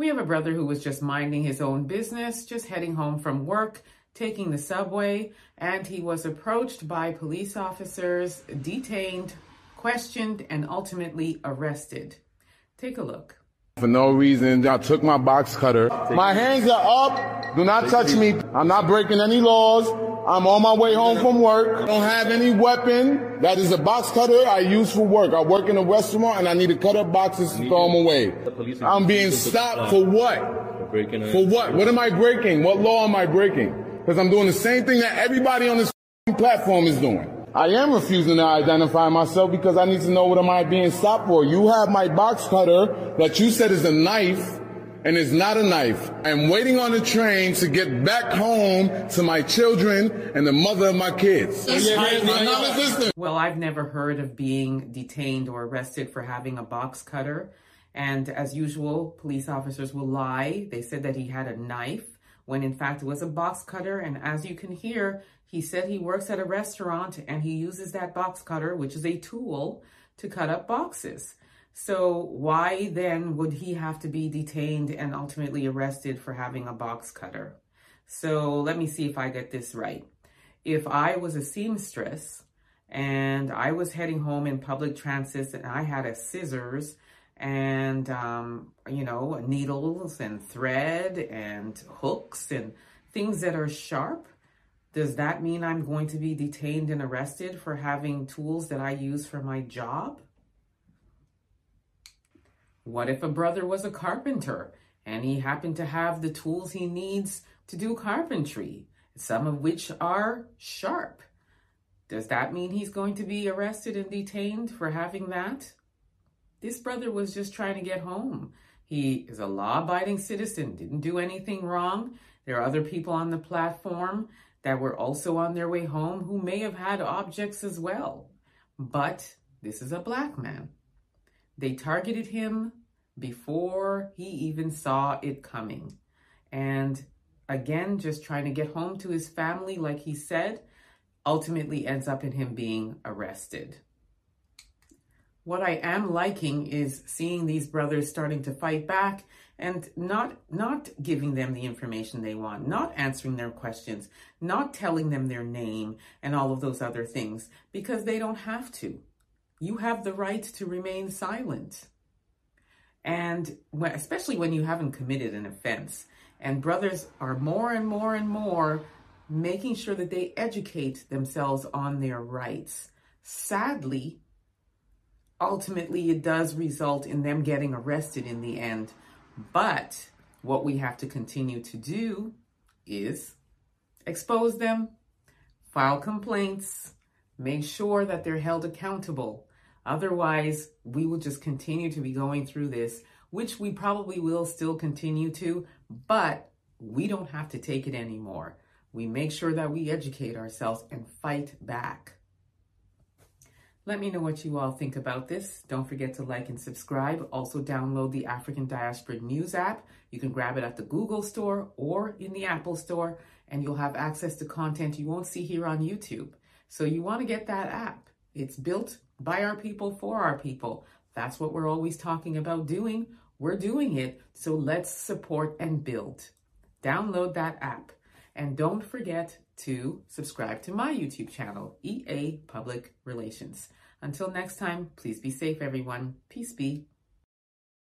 We have a brother who was just minding his own business, just heading home from work, taking the subway, and he was approached by police officers, detained, questioned, and ultimately arrested. Take a look. For no reason, I took my box cutter. My hands are up. Do not touch me. I'm not breaking any laws. I'm on my way home from work. I don't have any weapon. That is a box cutter I use for work. I work in a restaurant and I need to cut up boxes to throw them away. The I'm being stopped for what? For what? What am I breaking? What law am I breaking? Because I'm doing the same thing that everybody on this platform is doing. I am refusing to identify myself because I need to know what am I being stopped for. You have my box cutter that you said is a knife and it's not a knife. I'm waiting on the train to get back home to my children and the mother of my kids. Well, I've never heard of being detained or arrested for having a box cutter. And as usual, police officers will lie. They said that he had a knife when in fact it was a box cutter. And as you can hear, he said he works at a restaurant and he uses that box cutter, which is a tool, to cut up boxes. So why then would he have to be detained and ultimately arrested for having a box cutter? So let me see if I get this right. If I was a seamstress and I was heading home in public transit and I had a scissors and, um, you know, needles and thread and hooks and things that are sharp, does that mean I'm going to be detained and arrested for having tools that I use for my job? What if a brother was a carpenter and he happened to have the tools he needs to do carpentry, some of which are sharp? Does that mean he's going to be arrested and detained for having that? This brother was just trying to get home. He is a law abiding citizen, didn't do anything wrong. There are other people on the platform that were also on their way home who may have had objects as well. But this is a black man. They targeted him before he even saw it coming. And again, just trying to get home to his family, like he said, ultimately ends up in him being arrested. What I am liking is seeing these brothers starting to fight back and not not giving them the information they want, not answering their questions, not telling them their name and all of those other things because they don't have to. You have the right to remain silent. And when, especially when you haven't committed an offense. And brothers are more and more and more making sure that they educate themselves on their rights. Sadly, ultimately it does result in them getting arrested in the end but what we have to continue to do is expose them, file complaints, make sure that they're held accountable. Otherwise, we will just continue to be going through this, which we probably will still continue to, but we don't have to take it anymore. We make sure that we educate ourselves and fight back. Let me know what you all think about this. Don't forget to like and subscribe. Also download the African Diaspora News app. You can grab it at the Google store or in the Apple store and you'll have access to content you won't see here on YouTube. So you want to get that app. It's built by our people for our people. That's what we're always talking about doing. We're doing it. So let's support and build. Download that app. And don't forget to subscribe to my YouTube channel, EA Public Relations. Until next time, please be safe, everyone. Peace be.